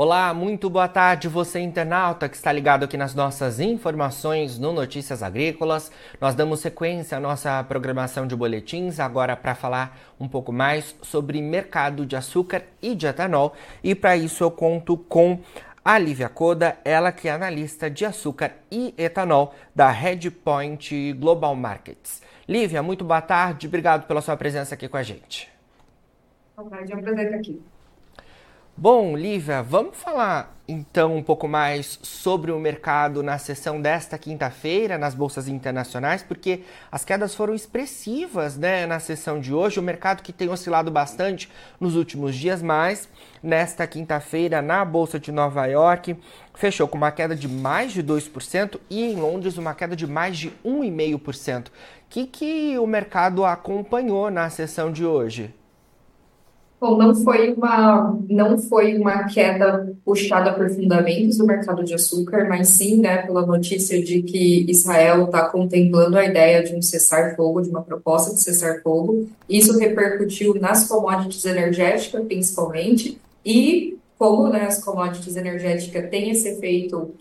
Olá, muito boa tarde, você internauta que está ligado aqui nas nossas informações no Notícias Agrícolas. Nós damos sequência à nossa programação de boletins agora para falar um pouco mais sobre mercado de açúcar e de etanol. E para isso eu conto com a Lívia Coda, ela que é analista de açúcar e etanol da Redpoint Global Markets. Lívia, muito boa tarde, obrigado pela sua presença aqui com a gente. Boa tarde, é um prazer estar aqui. Bom, Lívia, vamos falar então um pouco mais sobre o mercado na sessão desta quinta-feira nas bolsas internacionais, porque as quedas foram expressivas né, na sessão de hoje. O mercado que tem oscilado bastante nos últimos dias, mas nesta quinta-feira na Bolsa de Nova York fechou com uma queda de mais de 2% e em Londres uma queda de mais de 1,5%. O que, que o mercado acompanhou na sessão de hoje? Bom, não foi uma, não foi uma queda puxada por fundamentos do mercado de açúcar, mas sim, né, pela notícia de que Israel está contemplando a ideia de um cessar-fogo, de uma proposta de cessar-fogo. Isso repercutiu nas commodities energéticas, principalmente, e como né, as commodities energéticas têm esse efeito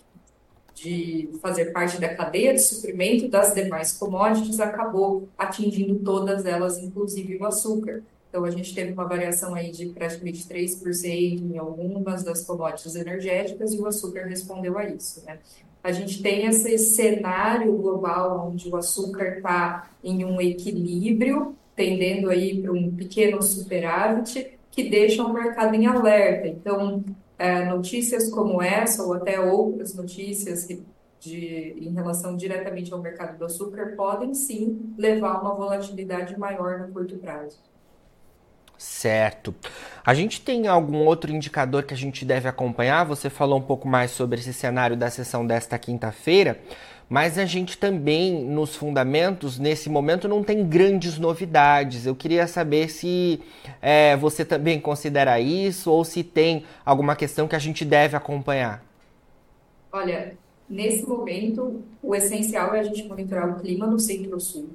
de fazer parte da cadeia de suprimento das demais commodities, acabou atingindo todas elas, inclusive o açúcar. Então, a gente teve uma variação aí de praticamente 3% em algumas das commodities energéticas e o açúcar respondeu a isso, né? A gente tem esse cenário global onde o açúcar está em um equilíbrio, tendendo aí para um pequeno superávit, que deixa o mercado em alerta. Então, é, notícias como essa, ou até outras notícias que de, em relação diretamente ao mercado do açúcar podem sim levar a uma volatilidade maior no curto prazo. Certo. A gente tem algum outro indicador que a gente deve acompanhar? Você falou um pouco mais sobre esse cenário da sessão desta quinta-feira, mas a gente também, nos fundamentos, nesse momento, não tem grandes novidades. Eu queria saber se é, você também considera isso ou se tem alguma questão que a gente deve acompanhar. Olha, nesse momento, o essencial é a gente monitorar o clima no centro-sul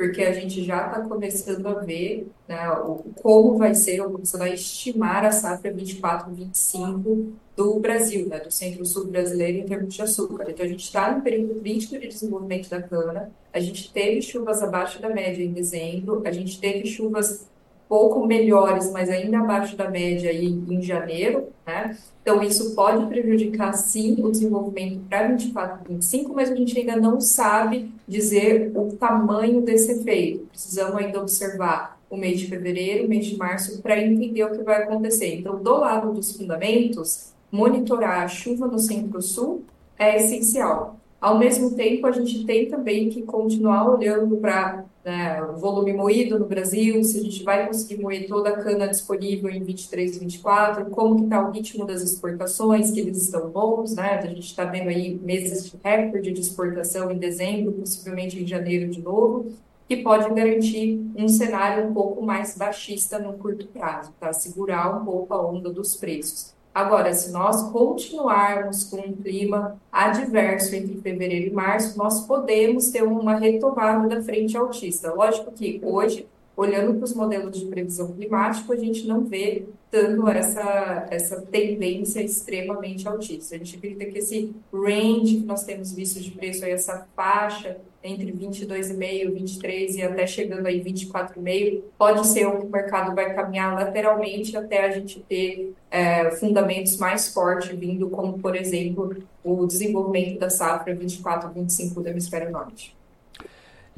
porque a gente já está começando a ver né, o, como vai ser, ou começando a estimar a safra 24-25 do Brasil, né, do centro-sul brasileiro em termos de açúcar. Então, a gente está no período crítico de desenvolvimento da cana, a gente teve chuvas abaixo da média em dezembro, a gente teve chuvas pouco melhores, mas ainda abaixo da média aí em janeiro, né? Então, isso pode prejudicar, sim, o desenvolvimento para 24 e 25, mas a gente ainda não sabe dizer o tamanho desse efeito. Precisamos ainda observar o mês de fevereiro, o mês de março, para entender o que vai acontecer. Então, do lado dos fundamentos, monitorar a chuva no centro-sul é essencial. Ao mesmo tempo, a gente tem também que continuar olhando para né, o volume moído no Brasil, se a gente vai conseguir moer toda a cana disponível em 23 e 24, como que está o ritmo das exportações, que eles estão bons, né? A gente está vendo aí meses de recorde de exportação em dezembro, possivelmente em janeiro de novo, que pode garantir um cenário um pouco mais baixista no curto prazo, tá? segurar um pouco a onda dos preços. Agora, se nós continuarmos com um clima adverso entre fevereiro e março, nós podemos ter uma retomada da frente altista. Lógico que hoje, olhando para os modelos de previsão climática, a gente não vê tanto essa, essa tendência extremamente altista. A gente acredita que esse range que nós temos visto de preço, aí, essa faixa entre 22,5, 23 e até chegando aí 24,5, pode ser que o mercado vai caminhar lateralmente até a gente ter é, fundamentos mais fortes vindo, como, por exemplo, o desenvolvimento da safra 24, 25 do hemisfério norte.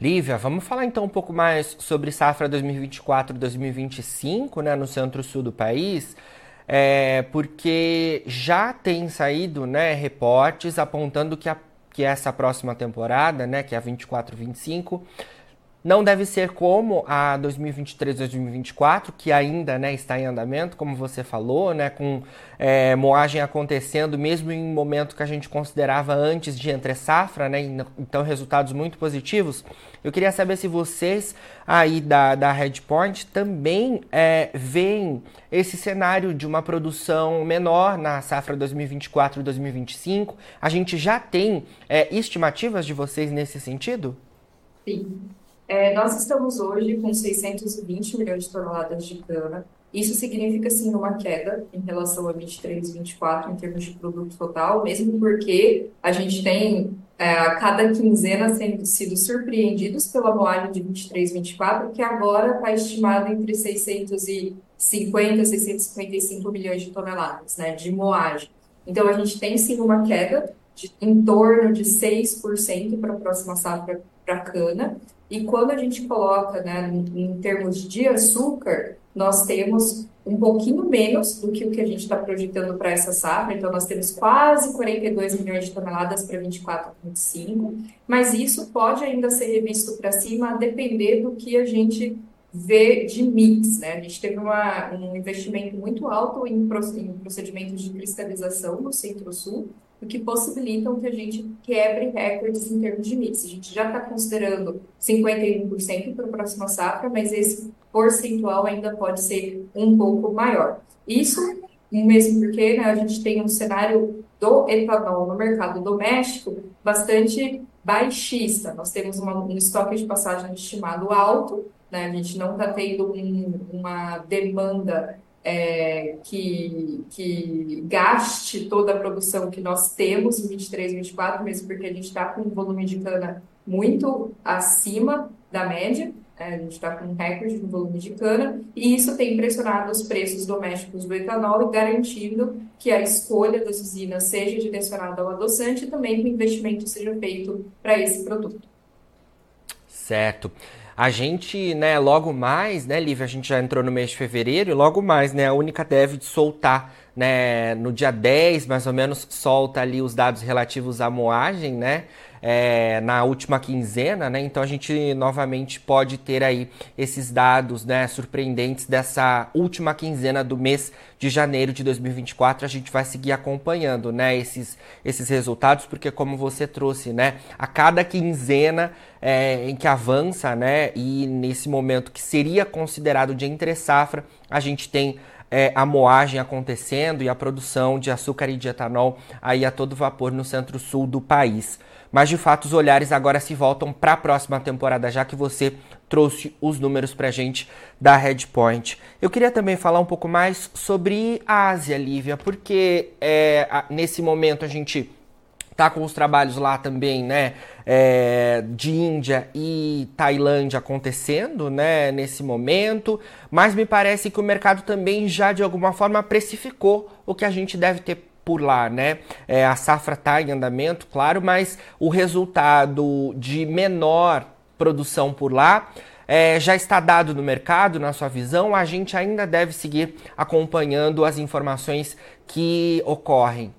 Lívia, vamos falar então um pouco mais sobre safra 2024-2025, né, no centro-sul do país, é, porque já tem saído, né, reportes apontando que, a, que essa próxima temporada, né, que é a 24-25, não deve ser como a 2023-2024, que ainda né, está em andamento, como você falou, né, com é, moagem acontecendo mesmo em um momento que a gente considerava antes de entre safra, né, então resultados muito positivos. Eu queria saber se vocês aí da, da Redpoint também é, veem esse cenário de uma produção menor na safra 2024-2025. A gente já tem é, estimativas de vocês nesse sentido? Sim. É, nós estamos hoje com 620 milhões de toneladas de cana. Isso significa, sim, uma queda em relação a 23, 24 em termos de produto total, mesmo porque a gente tem é, a cada quinzena sendo sido surpreendidos pela moagem de 23, 24, que agora está estimada entre 650 e 655 milhões de toneladas né, de moagem. Então, a gente tem sim uma queda de, em torno de 6% para a próxima safra para cana. E quando a gente coloca né, em, em termos de açúcar, nós temos um pouquinho menos do que o que a gente está projetando para essa safra, então nós temos quase 42 milhões de toneladas para 24 e 25, mas isso pode ainda ser revisto para cima a depender do que a gente vê de mix, né? A gente teve uma, um investimento muito alto em procedimentos de cristalização no Centro-Sul, o que possibilitam que a gente quebre recordes em termos de mix. A gente já está considerando 51% para a próxima safra, mas esse percentual ainda pode ser um pouco maior. Isso mesmo porque né, a gente tem um cenário do etanol no mercado doméstico bastante baixista. Nós temos uma, um estoque de passagem estimado alto, né, a gente não está tendo um, uma demanda é, que, que gaste toda a produção que nós temos em 23, 24, mesmo porque a gente está com um volume de cana muito acima da média, é, a gente está com um recorde no volume de cana, e isso tem pressionado os preços domésticos do etanol garantindo que a escolha das usinas seja direcionada ao adoçante e também que o investimento seja feito para esse produto. Certo. A gente, né, logo mais, né, Lívia, a gente já entrou no mês de fevereiro e logo mais, né, a Única deve soltar, né, no dia 10, mais ou menos, solta ali os dados relativos à moagem, né, é, na última quinzena, né? Então a gente novamente pode ter aí esses dados, né, surpreendentes dessa última quinzena do mês de janeiro de 2024. A gente vai seguir acompanhando, né, esses, esses resultados, porque como você trouxe, né, a cada quinzena é, em que avança, né, e nesse momento que seria considerado de entre safra, a gente tem é, a moagem acontecendo e a produção de açúcar e de etanol aí a todo vapor no centro-sul do país. Mas de fato os olhares agora se voltam para a próxima temporada, já que você trouxe os números para gente da Redpoint. Eu queria também falar um pouco mais sobre a Ásia, Lívia, porque é, nesse momento a gente tá com os trabalhos lá também, né, é, de Índia e Tailândia acontecendo, né, nesse momento, mas me parece que o mercado também já de alguma forma precificou o que a gente deve ter por lá, né? É, a safra está em andamento, claro, mas o resultado de menor produção por lá é, já está dado no mercado, na sua visão. A gente ainda deve seguir acompanhando as informações que ocorrem.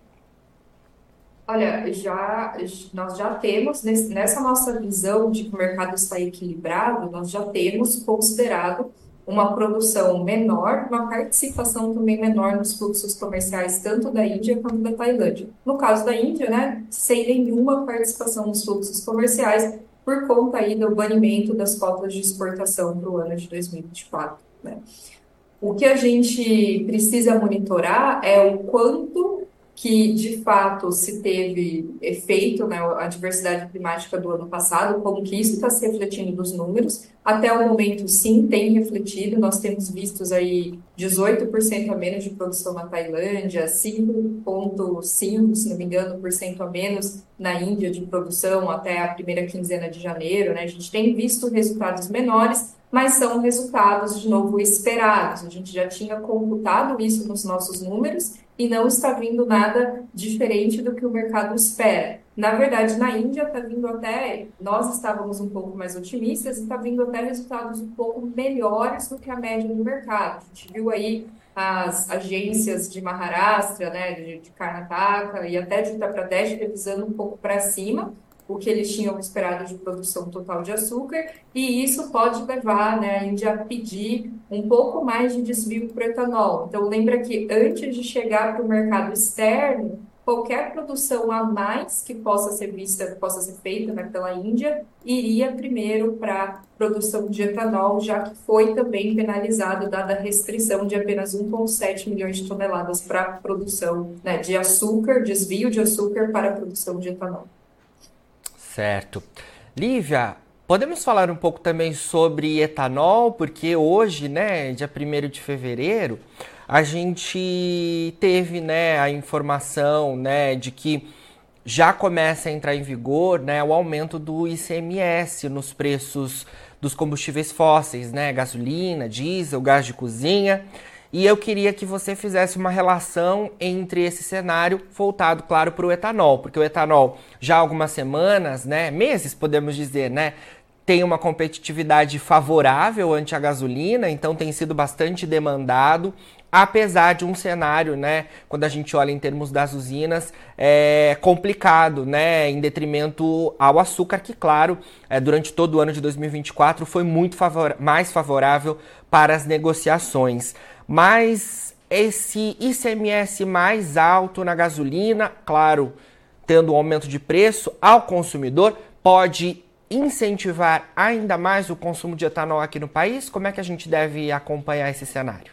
Olha, já, nós já temos, nessa nossa visão de que o mercado está equilibrado, nós já temos considerado uma produção menor, uma participação também menor nos fluxos comerciais, tanto da Índia quanto da Tailândia. No caso da Índia, né, sem nenhuma participação nos fluxos comerciais, por conta aí do banimento das cotas de exportação para o ano de 2024. Né. O que a gente precisa monitorar é o quanto que de fato se teve efeito, né, a diversidade climática do ano passado, como que isso está se refletindo nos números. Até o momento, sim, tem refletido. Nós temos vistos aí 18% a menos de produção na Tailândia, 5,5%, se não me engano, por cento a menos na Índia de produção até a primeira quinzena de janeiro. Né? A gente tem visto resultados menores, mas são resultados, de novo, esperados. A gente já tinha computado isso nos nossos números e não está vindo nada diferente do que o mercado espera. Na verdade, na Índia está vindo até, nós estávamos um pouco mais otimistas está vindo até resultados um pouco melhores do que a média do mercado. A gente viu aí as agências de Maharashtra, né, de, de Karnataka e até de Uttar Pradesh revisando um pouco para cima, o que eles tinham esperado de produção total de açúcar, e isso pode levar né, a Índia a pedir um pouco mais de desvio para o etanol. Então, lembra que antes de chegar para o mercado externo, qualquer produção a mais que possa ser vista, que possa ser feita né, pela Índia, iria primeiro para produção de etanol, já que foi também penalizado, dada a restrição de apenas 1,7 milhões de toneladas para produção né, de açúcar, desvio de açúcar para produção de etanol. Certo. Lívia, Podemos falar um pouco também sobre etanol, porque hoje, né, dia 1 de fevereiro, a gente teve, né, a informação, né, de que já começa a entrar em vigor, né, o aumento do ICMS nos preços dos combustíveis fósseis, né, gasolina, diesel, gás de cozinha. E eu queria que você fizesse uma relação entre esse cenário voltado, claro, para o etanol, porque o etanol já há algumas semanas, né, meses podemos dizer, né, tem uma competitividade favorável ante a gasolina, então tem sido bastante demandado, apesar de um cenário, né, quando a gente olha em termos das usinas, é complicado, né, em detrimento ao açúcar, que claro, é, durante todo o ano de 2024 foi muito favor mais favorável para as negociações. Mas esse ICMS mais alto na gasolina, claro, tendo um aumento de preço ao consumidor, pode incentivar ainda mais o consumo de etanol aqui no país? Como é que a gente deve acompanhar esse cenário?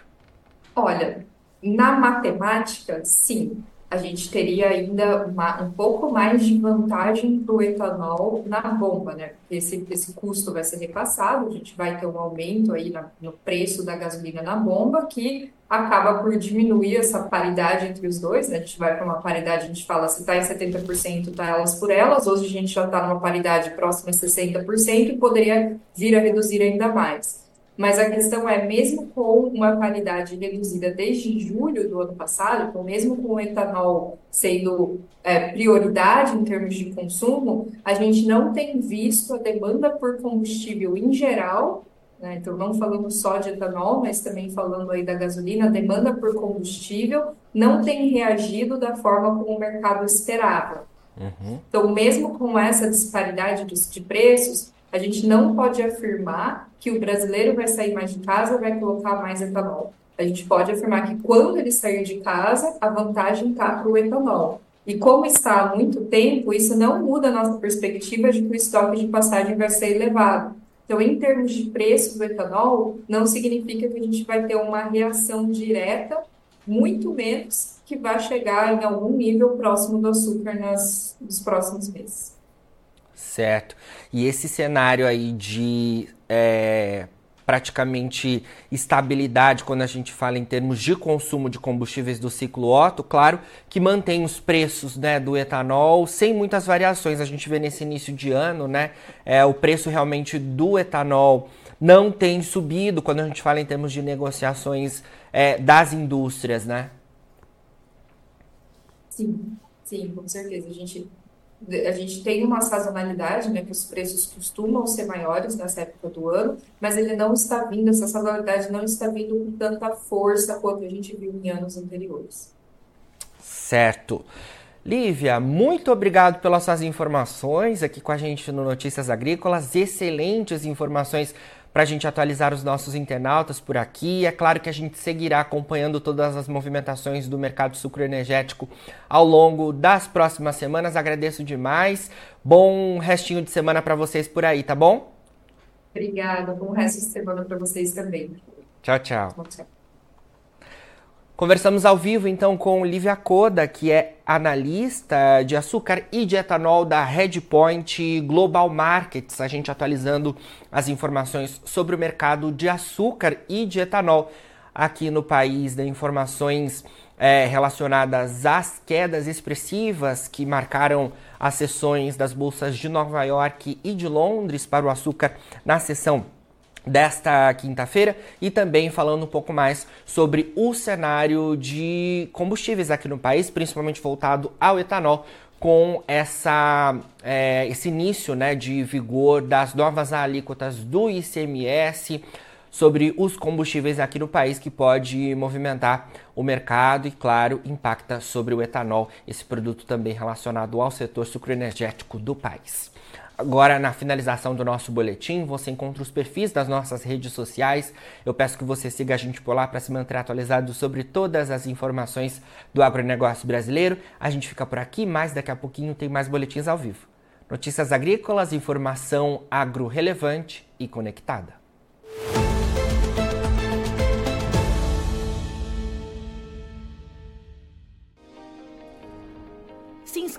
Olha, na matemática, sim, a gente teria ainda uma, um pouco mais de vantagem para o etanol na bomba, né? Porque esse, esse custo vai ser repassado, a gente vai ter um aumento aí na, no preço da gasolina na bomba, que acaba por diminuir essa paridade entre os dois, né? A gente vai para uma paridade, a gente fala se está em 70%, tá elas por elas, hoje a gente já está numa paridade próxima a 60% e poderia vir a reduzir ainda mais. Mas a questão é, mesmo com uma qualidade reduzida desde julho do ano passado, então mesmo com o etanol sendo é, prioridade em termos de consumo, a gente não tem visto a demanda por combustível em geral, né, então não falando só de etanol, mas também falando aí da gasolina, a demanda por combustível não tem reagido da forma como o mercado esperava. Uhum. Então, mesmo com essa disparidade de, de preços, a gente não pode afirmar que o brasileiro vai sair mais de casa vai colocar mais etanol. A gente pode afirmar que quando ele sair de casa, a vantagem está para o etanol. E como está há muito tempo, isso não muda a nossa perspectiva de que o estoque de passagem vai ser elevado. Então, em termos de preço do etanol, não significa que a gente vai ter uma reação direta, muito menos que vai chegar em algum nível próximo do açúcar nas, nos próximos meses. Certo. E esse cenário aí de é, praticamente estabilidade quando a gente fala em termos de consumo de combustíveis do ciclo Otto, claro que mantém os preços né, do etanol sem muitas variações. A gente vê nesse início de ano, né, é, o preço realmente do etanol não tem subido quando a gente fala em termos de negociações é, das indústrias, né? Sim, sim, com certeza. A gente a gente tem uma sazonalidade, né, que os preços costumam ser maiores nessa época do ano, mas ele não está vindo, essa sazonalidade não está vindo com tanta força quanto a gente viu em anos anteriores. Certo. Lívia, muito obrigado pelas suas informações aqui com a gente no Notícias Agrícolas. Excelentes informações para a gente atualizar os nossos internautas por aqui. É claro que a gente seguirá acompanhando todas as movimentações do mercado sucroenergético ao longo das próximas semanas. Agradeço demais. Bom restinho de semana para vocês por aí, tá bom? Obrigada. Bom resto de semana para vocês também. Tchau, tchau. tchau. Conversamos ao vivo então com Lívia Coda, que é analista de açúcar e de etanol da Redpoint Global Markets, a gente atualizando as informações sobre o mercado de açúcar e de etanol aqui no país, né? informações é, relacionadas às quedas expressivas que marcaram as sessões das bolsas de Nova York e de Londres para o açúcar na sessão desta quinta-feira e também falando um pouco mais sobre o cenário de combustíveis aqui no país, principalmente voltado ao etanol, com essa, é, esse início né, de vigor das novas alíquotas do ICMS sobre os combustíveis aqui no país, que pode movimentar o mercado e, claro, impacta sobre o etanol, esse produto também relacionado ao setor sucroenergético do país. Agora, na finalização do nosso boletim, você encontra os perfis das nossas redes sociais. Eu peço que você siga a gente por lá para se manter atualizado sobre todas as informações do agronegócio brasileiro. A gente fica por aqui, mas daqui a pouquinho tem mais boletins ao vivo. Notícias agrícolas, informação agro relevante e conectada.